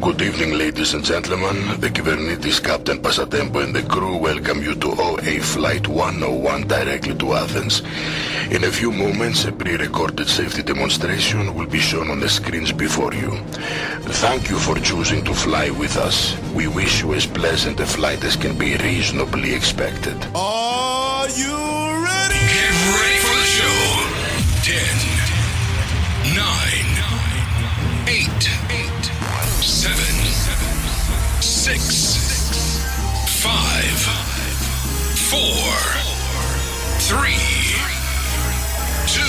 Good evening, ladies and gentlemen. The Kybernetes Captain Pasatempo and the crew welcome you to OA Flight 101 directly to Athens. In a few moments, a pre-recorded safety demonstration will be shown on the screens before you. Thank you for choosing to fly with us. We wish you as pleasant a flight as can be reasonably expected. Are 4, 3, 2,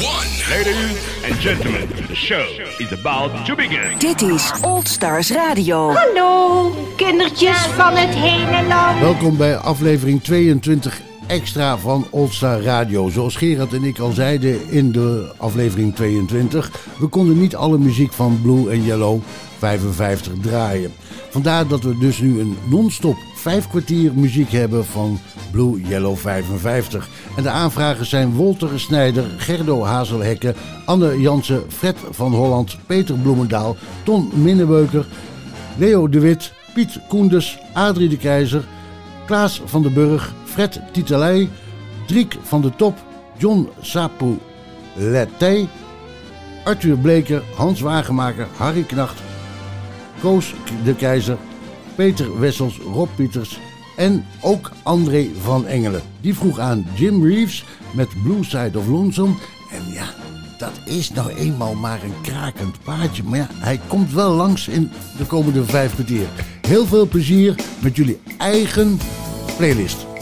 1. Ladies and gentlemen, the show is about to begin. Dit is Old Stars Radio. Hallo, kindertjes van het hele land. Welkom bij aflevering 22 extra van Oldstar Radio. Zoals Gerard en ik al zeiden in de aflevering 22... we konden niet alle muziek van Blue en Yellow 55 draaien. Vandaar dat we dus nu een non-stop vijf kwartier muziek hebben van Blue Yellow 55. En de aanvragers zijn Wolter Snijder, Gerdo Hazelhekke, Anne Jansen, Fred van Holland, Peter Bloemendaal, Ton Minnebeuker, Leo de Wit, Piet Koenders, Adrie de Keizer, Klaas van den Burg, Fred Titelij, Driek van de Top, John Sapoulettey, Arthur Bleker, Hans Wagenmaker, Harry Knacht, Koos de Keizer, Peter Wessels, Rob Pieters en ook André van Engelen. Die vroeg aan Jim Reeves met Blue Side of Lonesome. En ja, dat is nou eenmaal maar een krakend paardje. Maar ja, hij komt wel langs in de komende vijf kwartier. Heel veel plezier met jullie eigen playlist.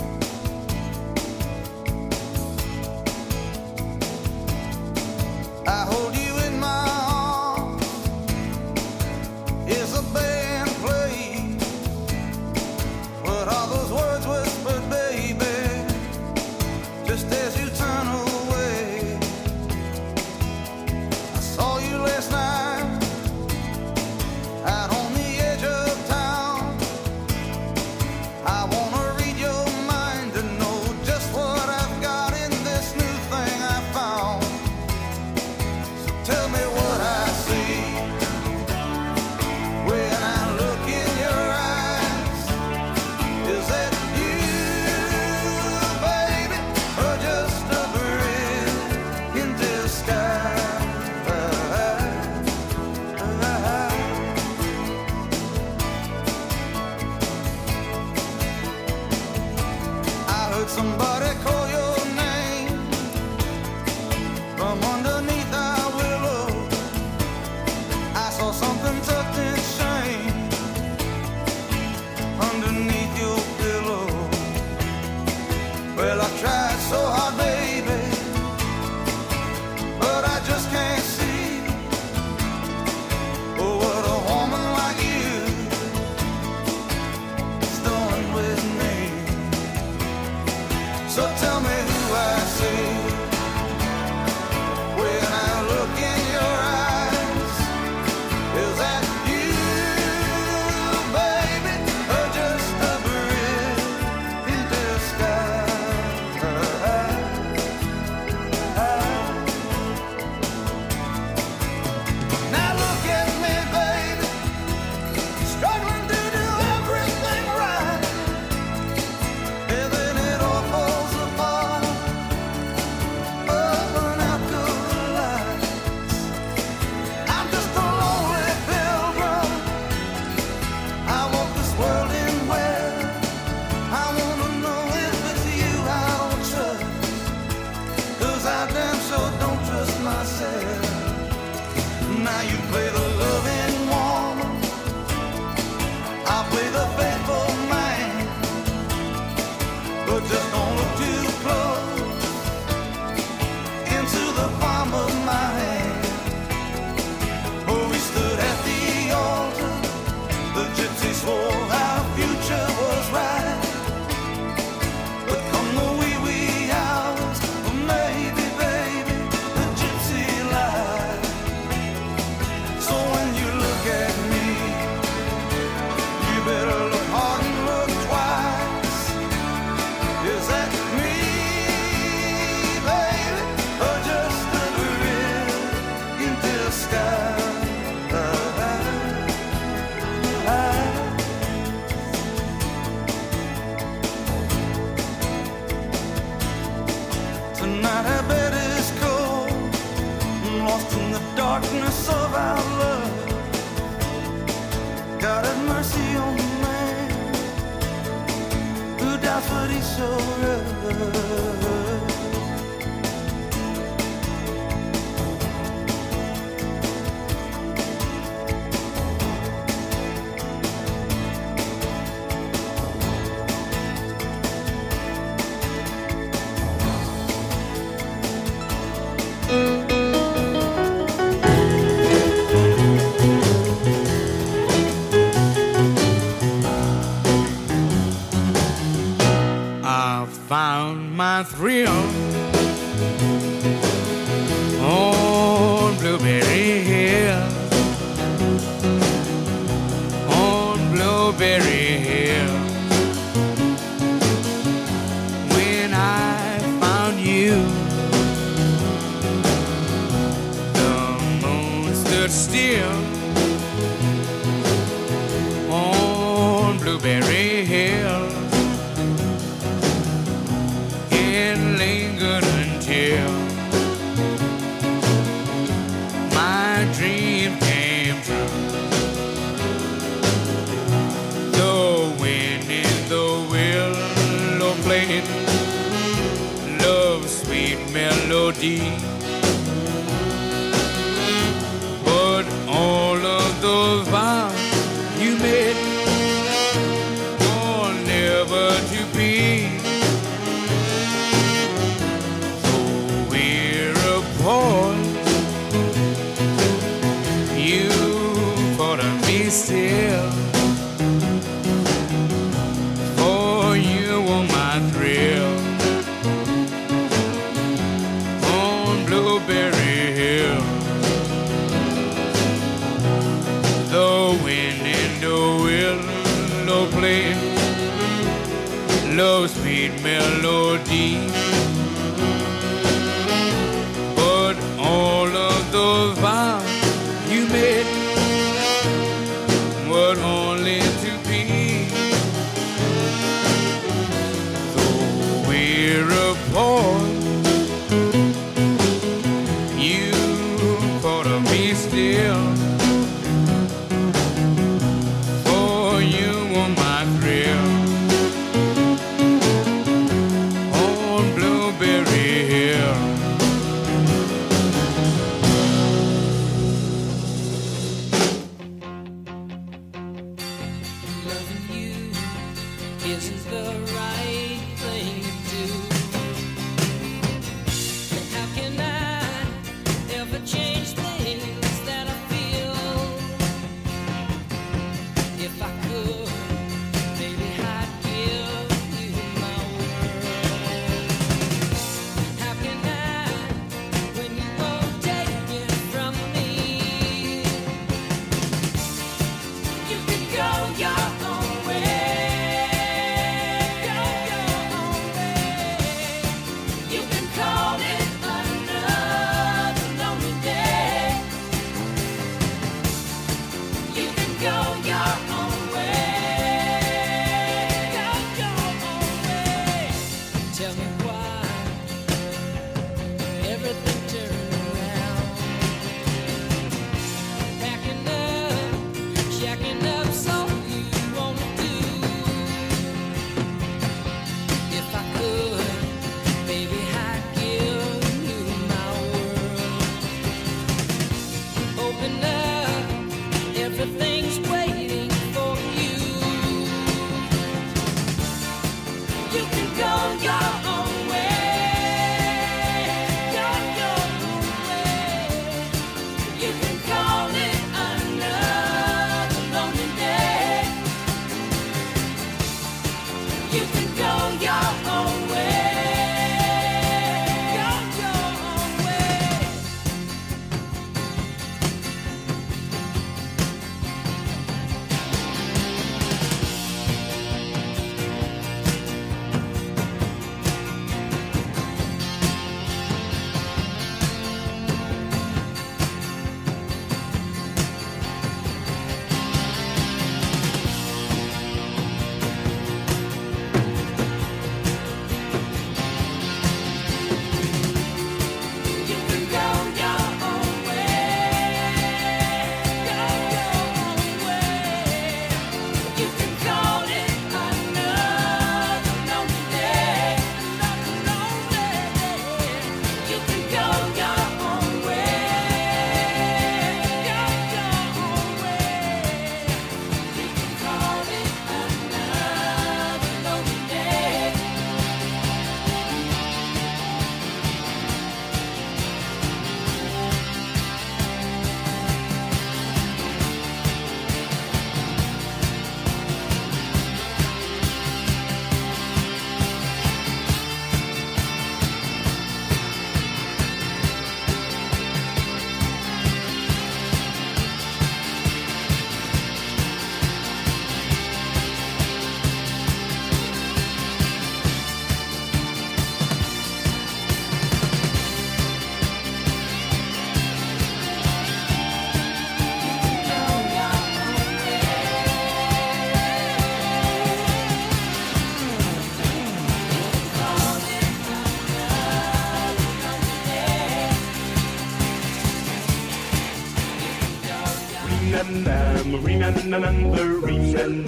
remember, remember, remember,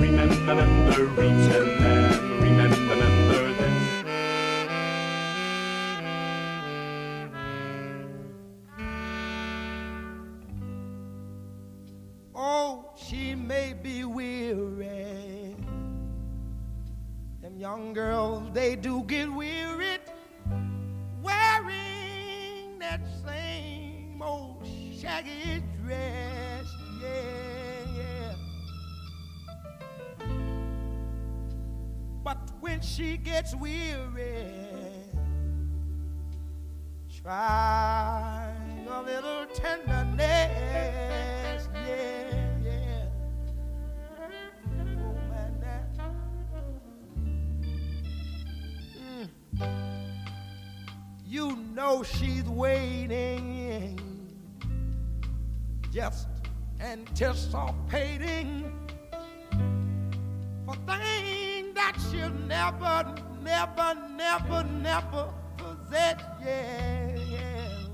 remember, remember. remember, remember. never, never, never possess, yeah, yeah.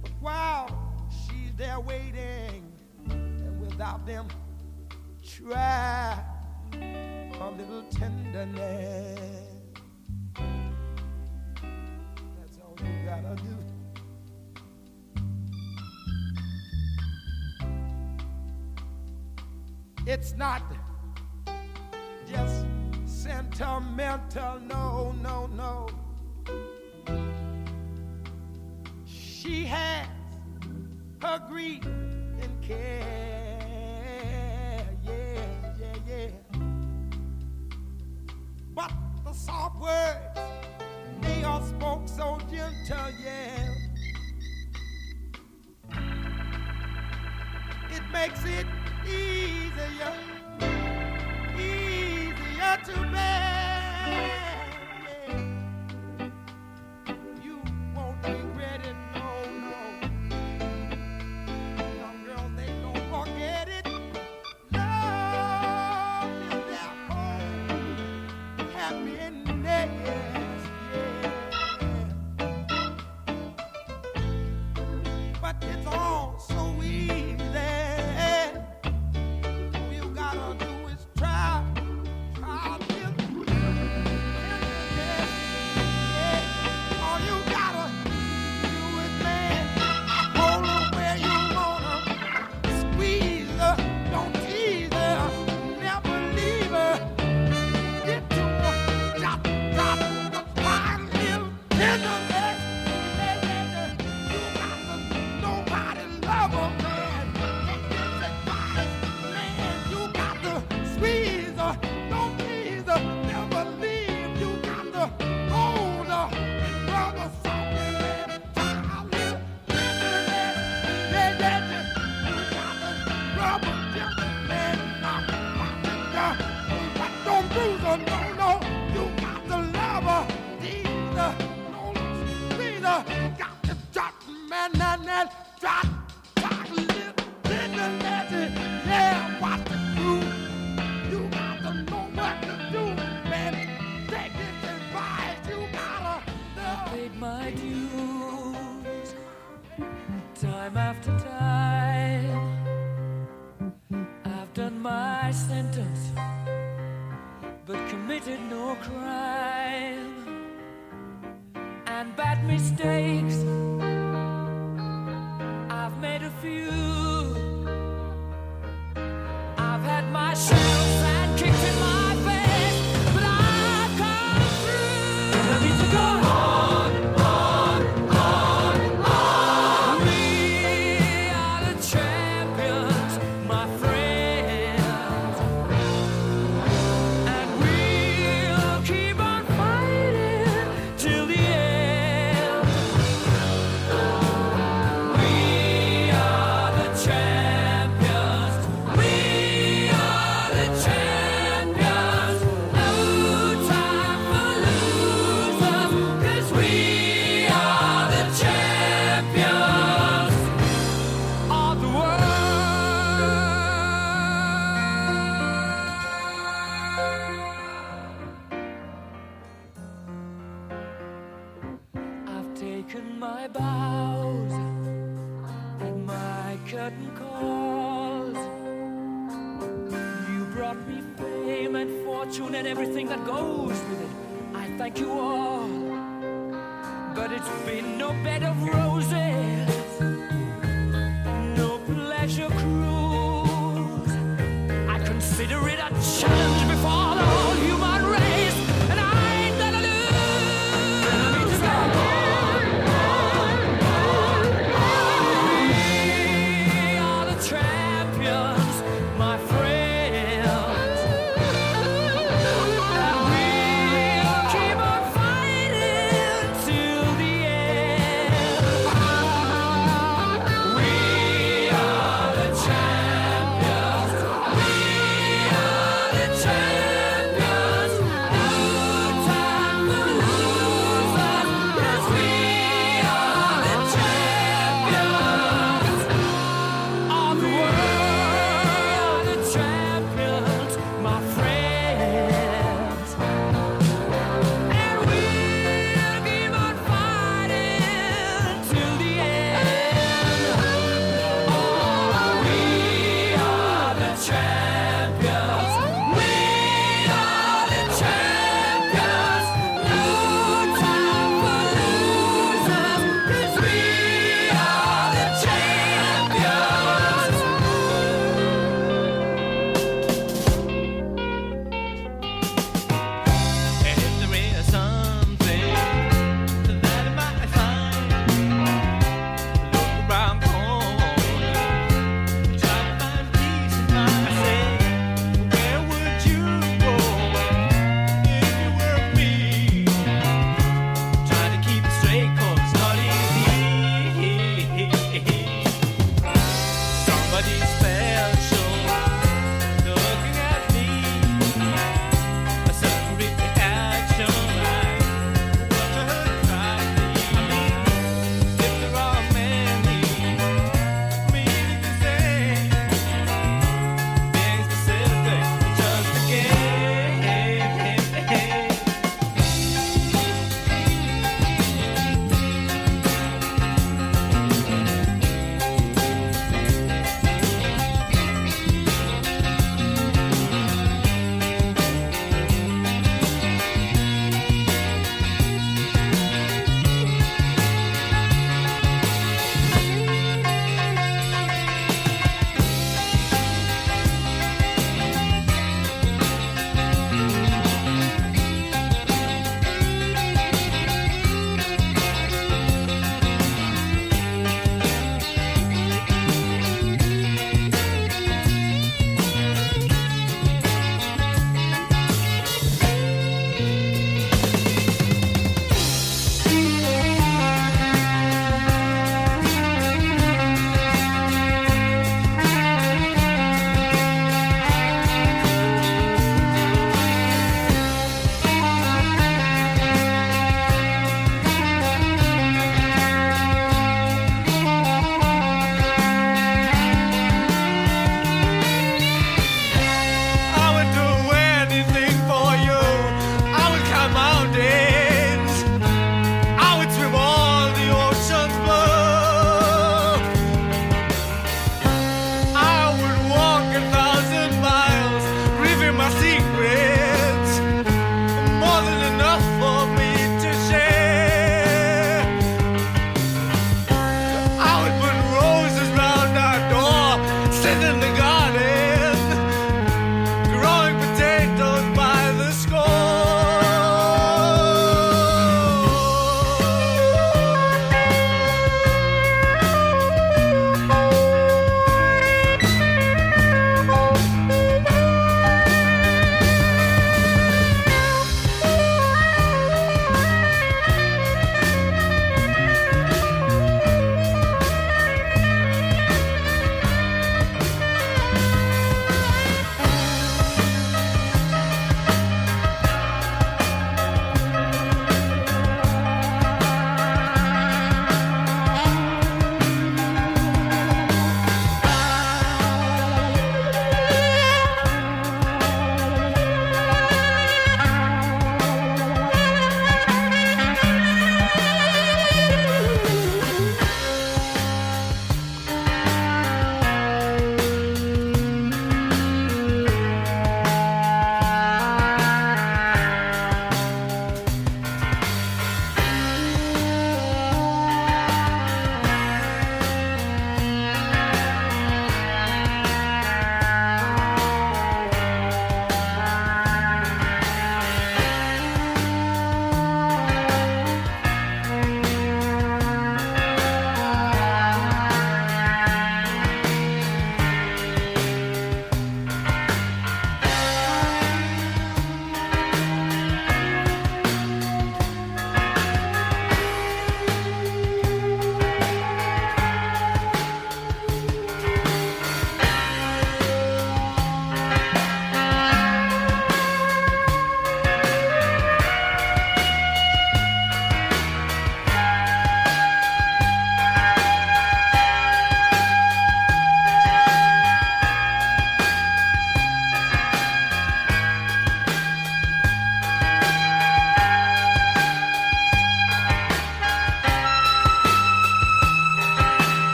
But while she's there waiting, and without them, try a little tenderness. That's all you gotta do. It's not sentimental, no, no, no. She has her grief and care, yeah, yeah, yeah. But the soft words, they all spoke so gentle, yeah.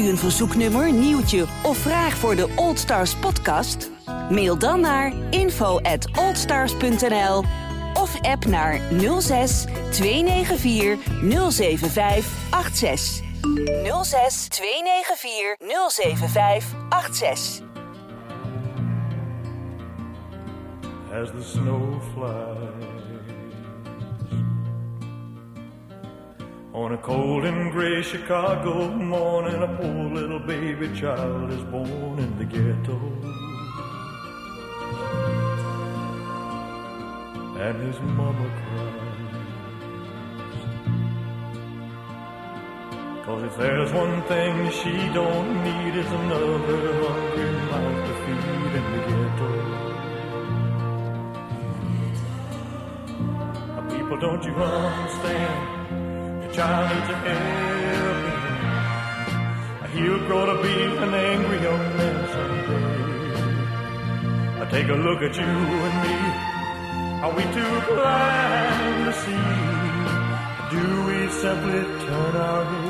U een verzoeknummer, nieuwtje of vraag voor de Old Stars podcast? Mail dan naar info at oldstars.nl of app naar 06 294 075 86. 06 294 075 86. as the snow On a cold and gray Chicago morning, a poor little baby child is born in the ghetto. And his mama cries. Cause if there's one thing she don't need, it's another hungry mouth to feed in the ghetto. People, don't you understand? Needs a helping hand. He'll grow to be an angry young man someday. I take a look at you and me. Are we too blind to see? Do we simply turn our heads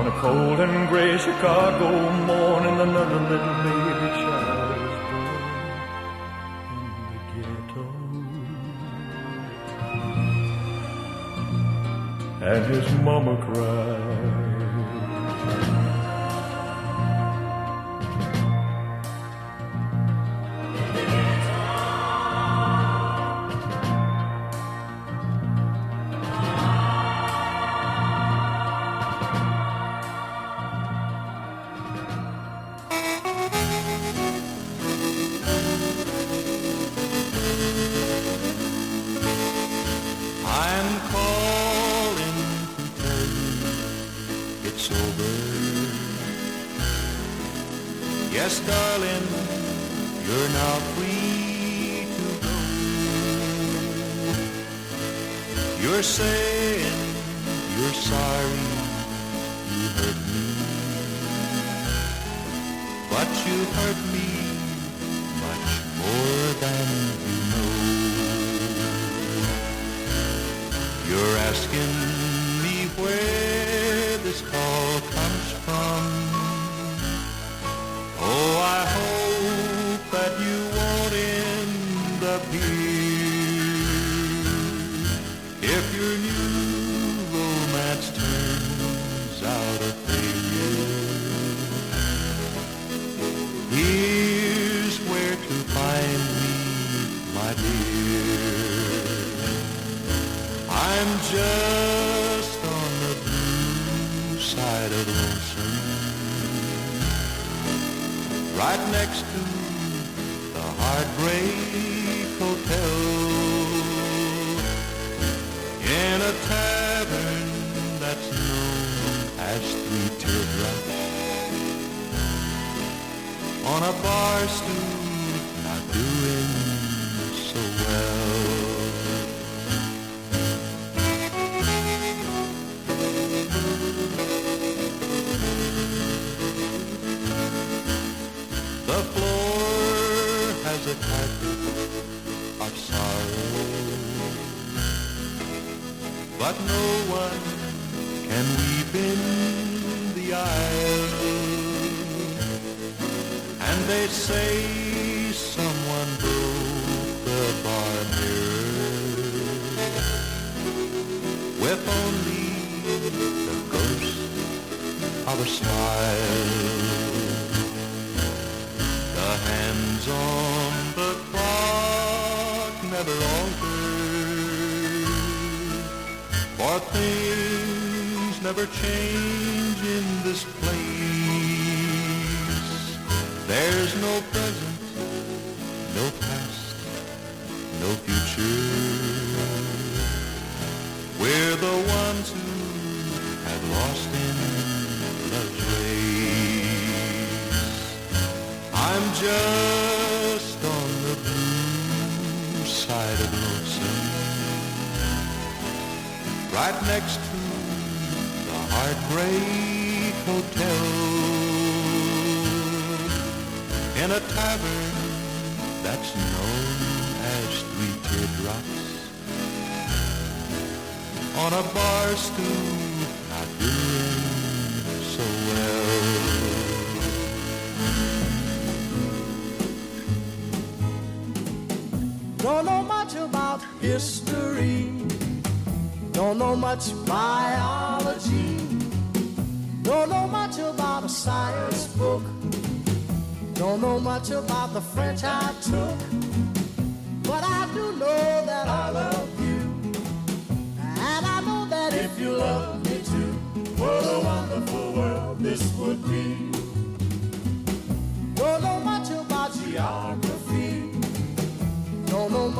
on a cold and gray Chicago morning, another little baby child is born in the ghetto. and his mama cried. Change on a bar stool,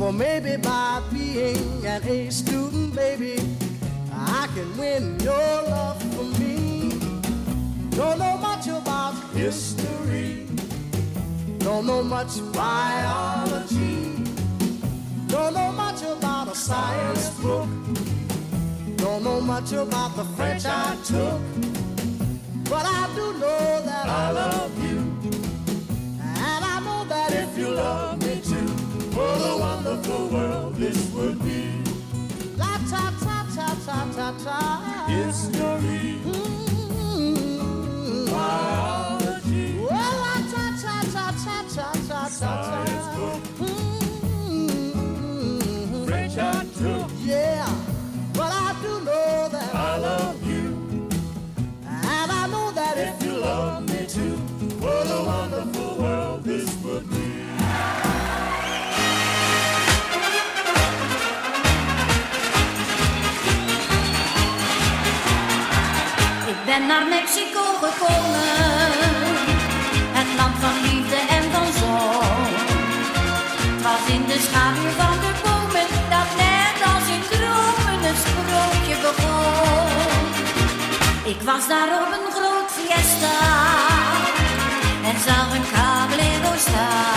For maybe by being an A student, baby, I can win your love for me. Don't know much about history. Don't know much biology. Don't know much about a science book. Don't know much about the French I took, but I do know that I love you. And I know that if you love of the world this would be. La ta ta ta ta ta ta. Mm-hmm. Biology. Well, la ta ta ta ta ta ta ta. Science book. Ben naar Mexico gekomen, het land van liefde en van zon. Het was in de schaduw van de bomen dat net als in dromen het sprookje begon. Ik was daar op een groot fiesta en zag een cabalero staan.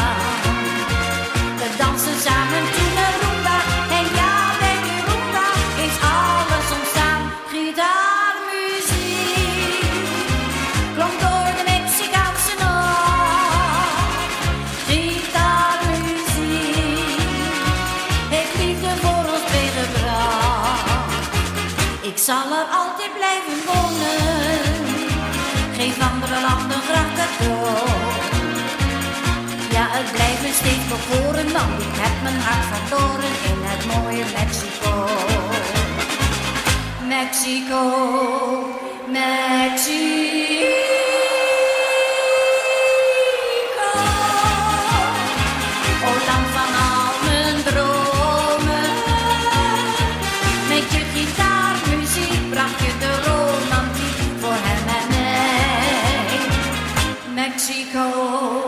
Zal er altijd blijven wonen, geef andere landen graag cadeau. Ja, het blijft me steeds bekoren, want ik heb mijn hart verloren in het mooie Mexico. Mexico, Mexico. Mexico,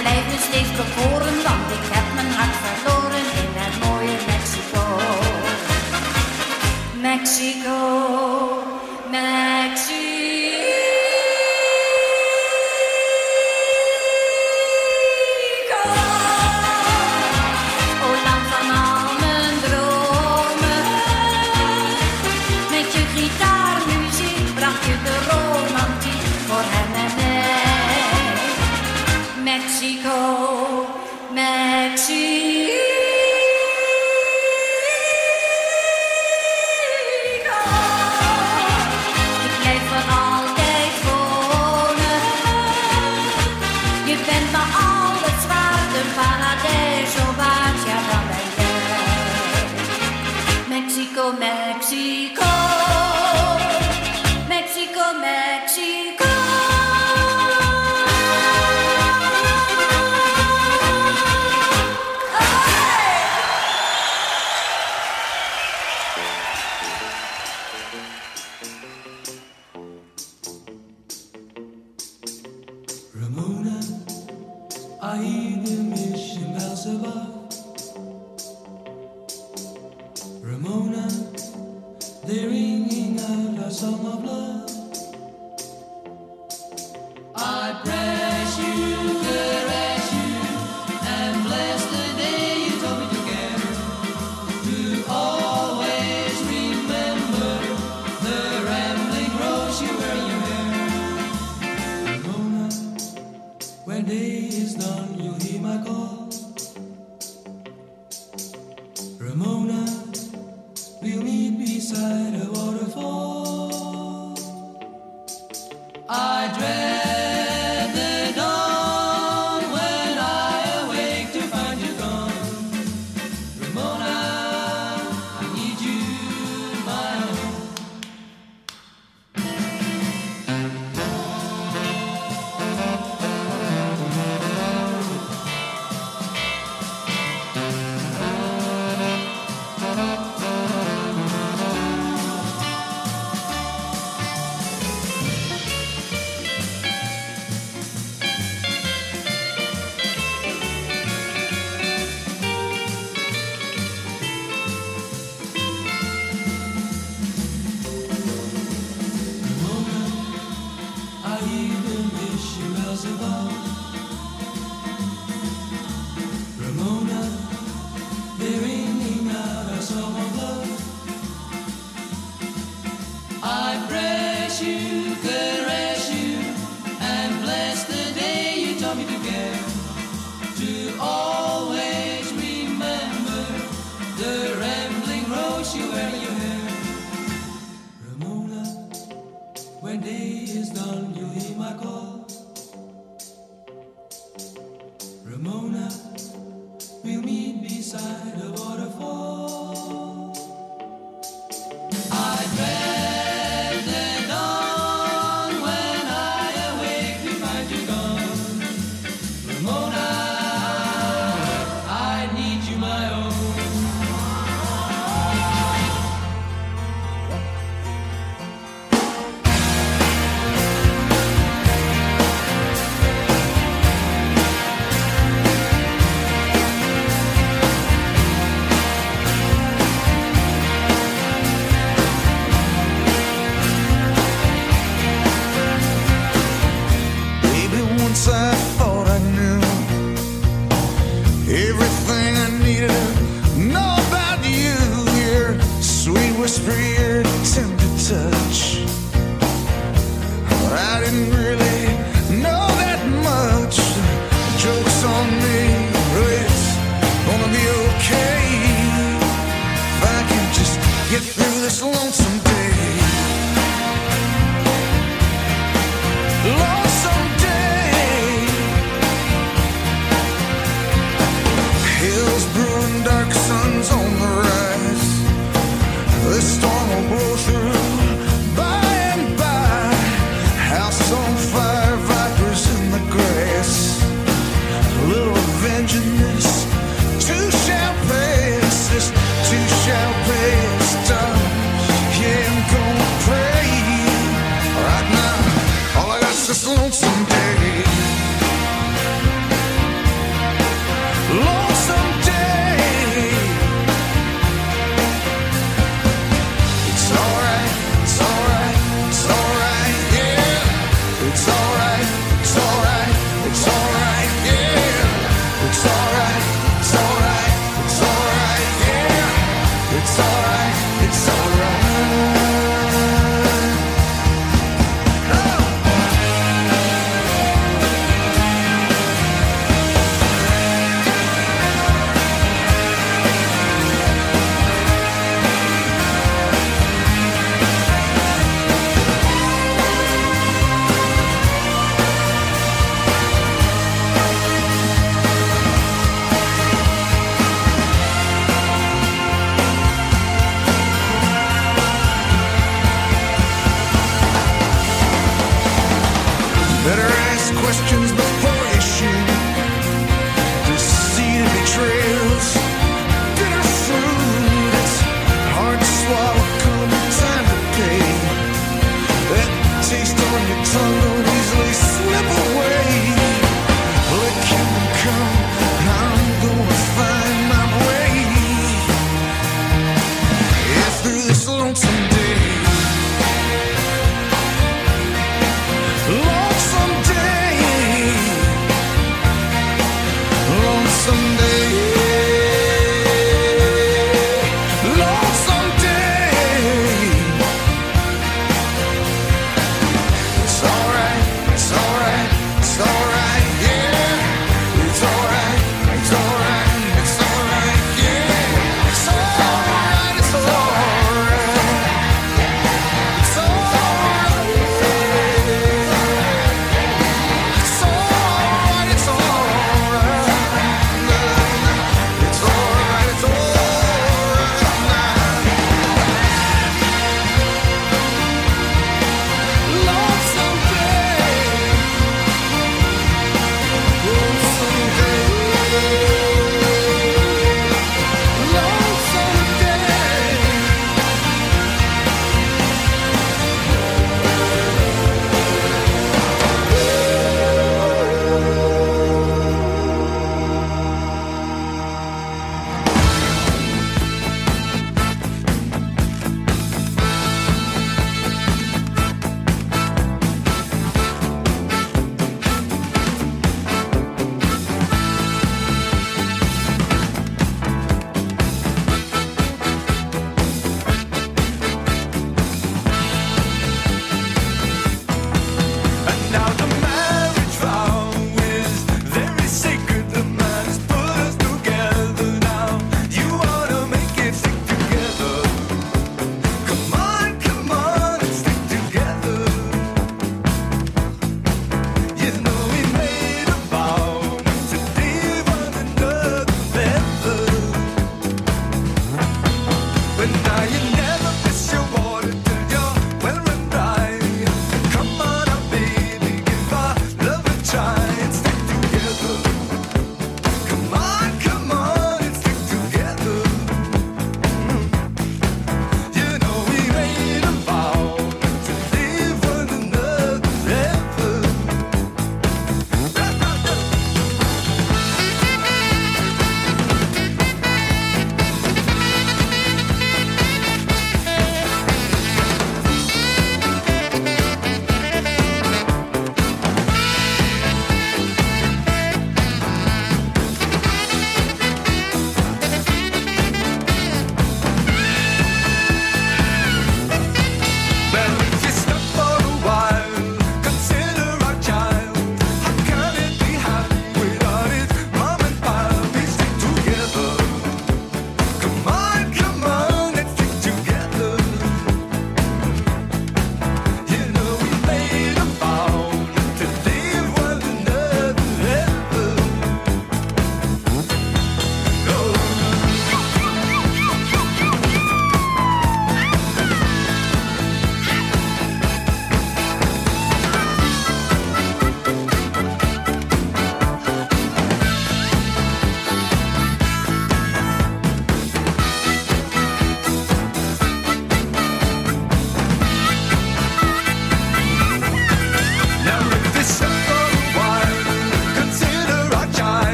Blijft me steeds bekoren, want ik heb mijn hart verloren in het mooie. Mexico, Mexico.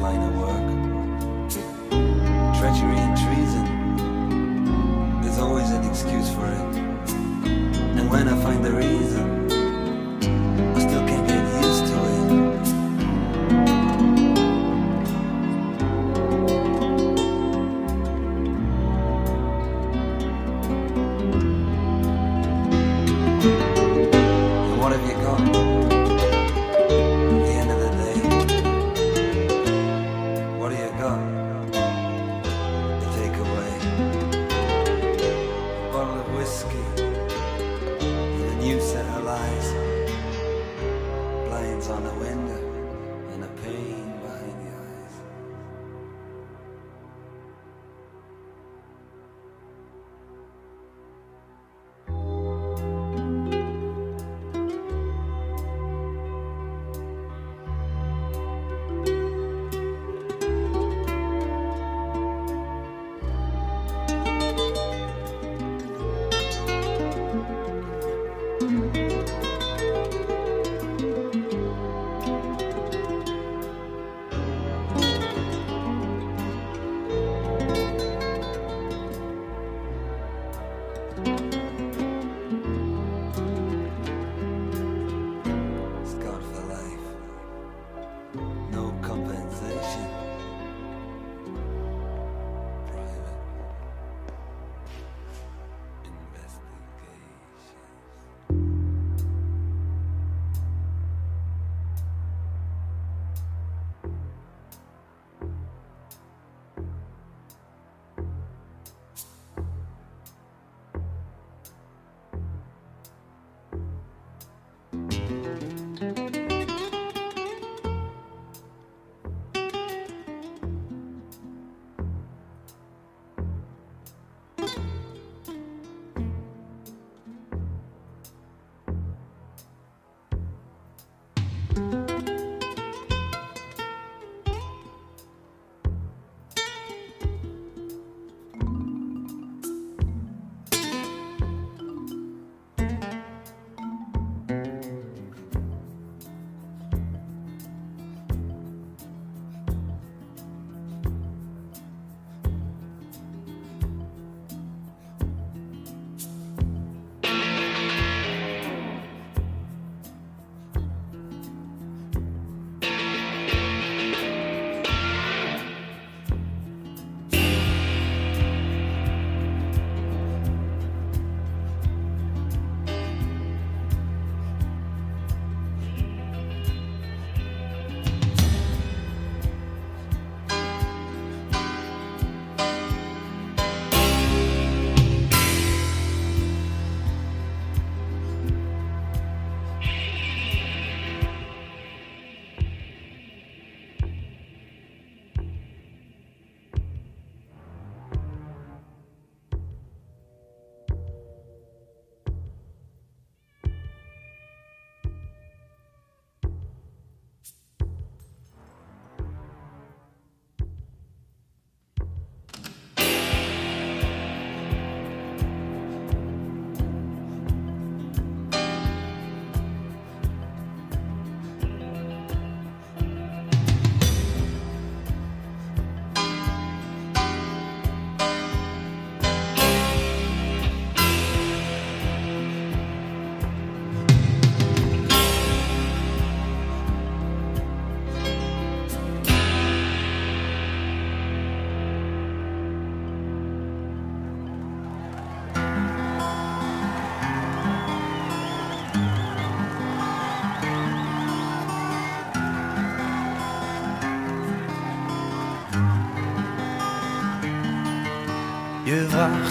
Line of work.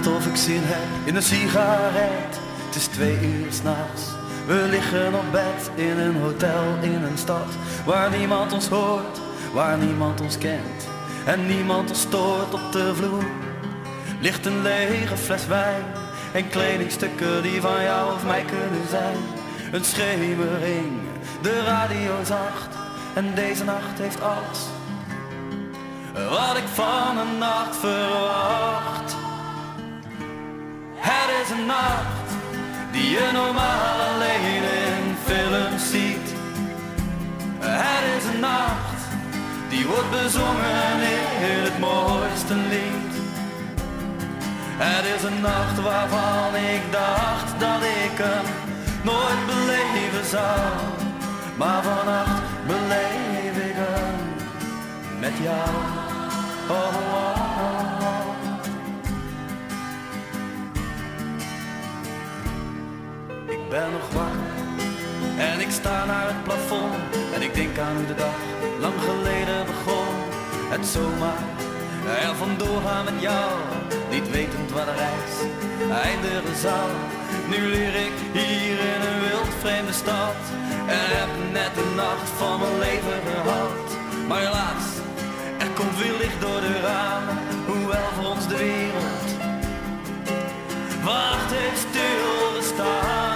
Of ik zin heb in een sigaret. Het is twee uur s'nachts. We liggen op bed in een hotel in een stad waar niemand ons hoort, waar niemand ons kent en niemand ons stoort op de vloer. Ligt een lege fles wijn en kledingstukken die van jou of mij kunnen zijn. Een schemering, de radio zacht en deze nacht heeft alles wat ik van een nacht verwacht. Je normaal alleen in films ziet. Het is een nacht die wordt bezongen in het mooiste lied. Het is een nacht waarvan ik dacht dat ik hem nooit beleven zou. Maar vannacht beleef ik hem met jou. Oh, oh, oh, ben nog wakker en ik sta naar het plafond en ik denk aan hoe de dag lang geleden begon. Het zomaar er vandoor gaan met jou, niet wetend waar de reis eindigen zal. Nu leer ik hier in een wild vreemde stad en heb net de nacht van mijn leven gehad. Maar helaas, er komt weer licht door de ramen, hoewel voor ons de wereld wacht heeft stilgestaan.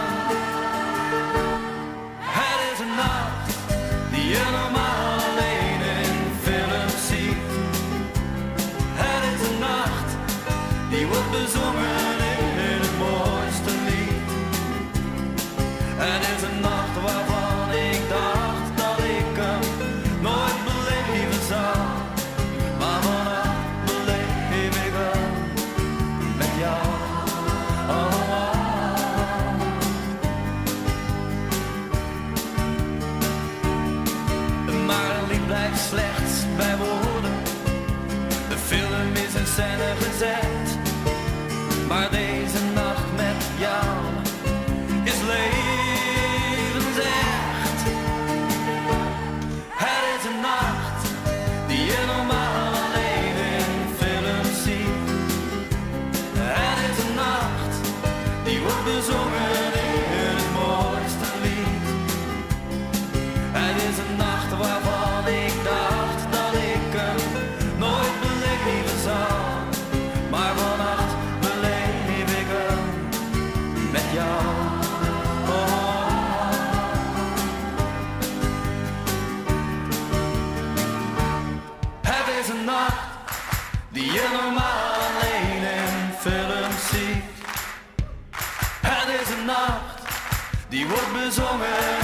Wordt bezongen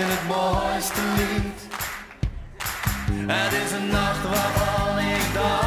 in het mooiste lied. Het is een nacht waarvan ik dacht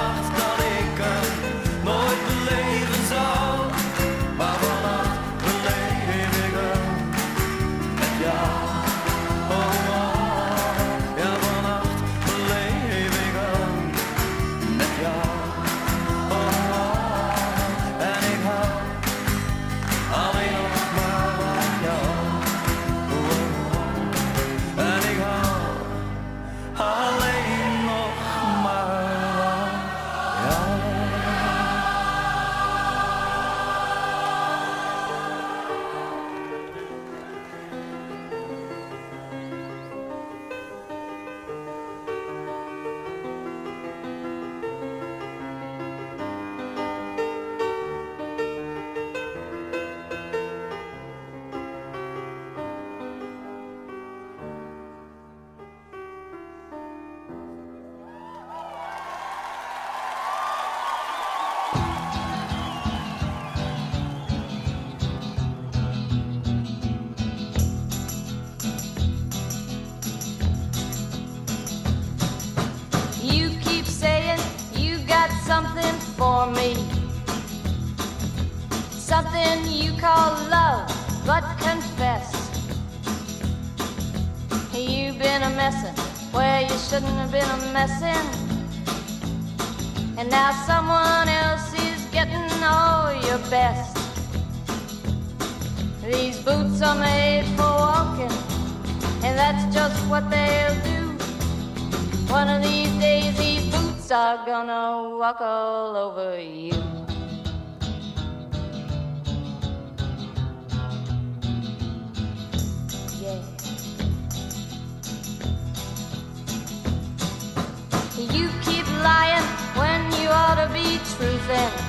your best. These boots are made for walking, and that's just what they'll do. One of these days, these boots are gonna walk all over you. You keep lying when you ought to be truthing.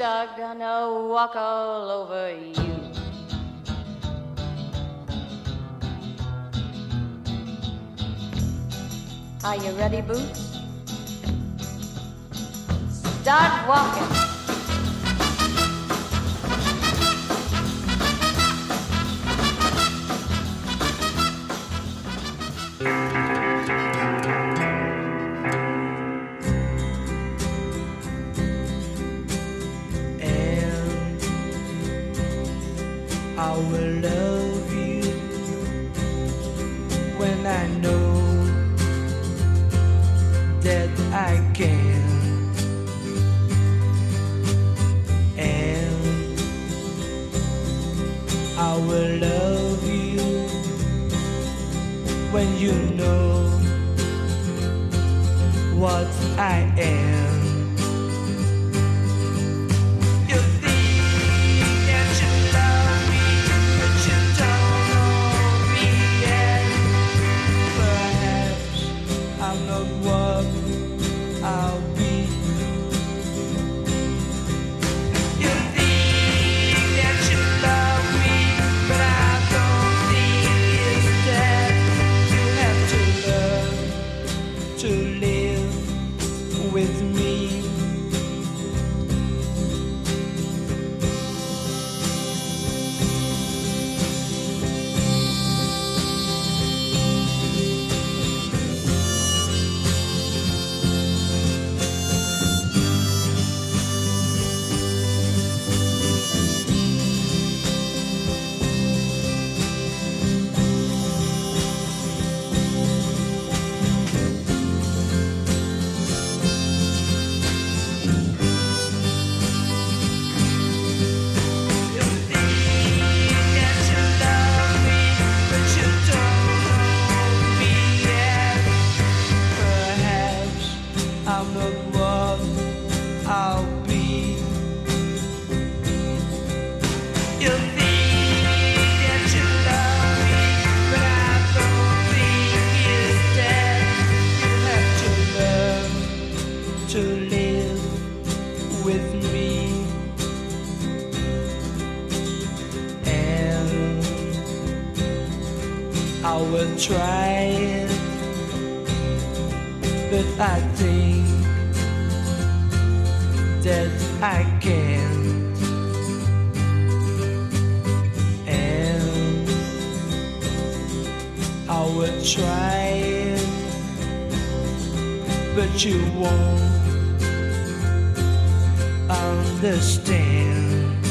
Are gonna walk all over you. Are you ready, Boots? Start walking. Will love It, but I think that I can. And I will try but you won't understand.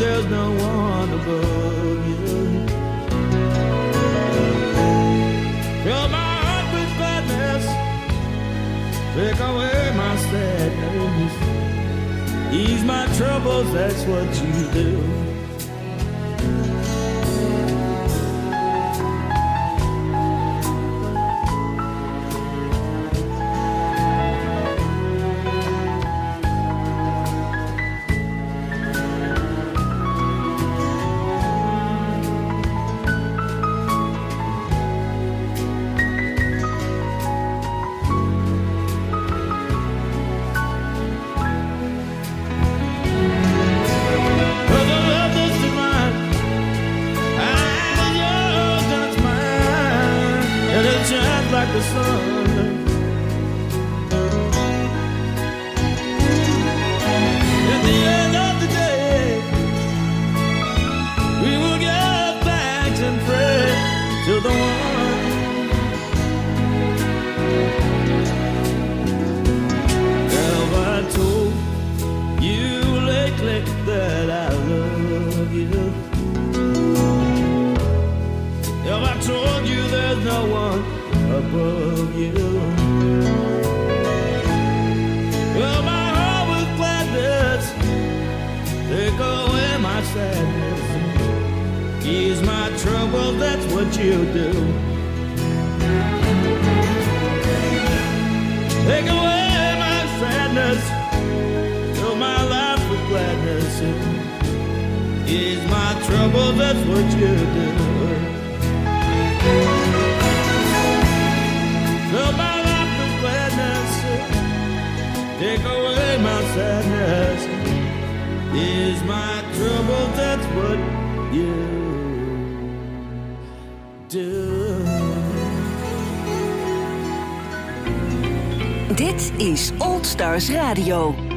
there's no one above you. Fill my heart with gladness, take away my sadness, ease my troubles, that's what you do. Stars Radio.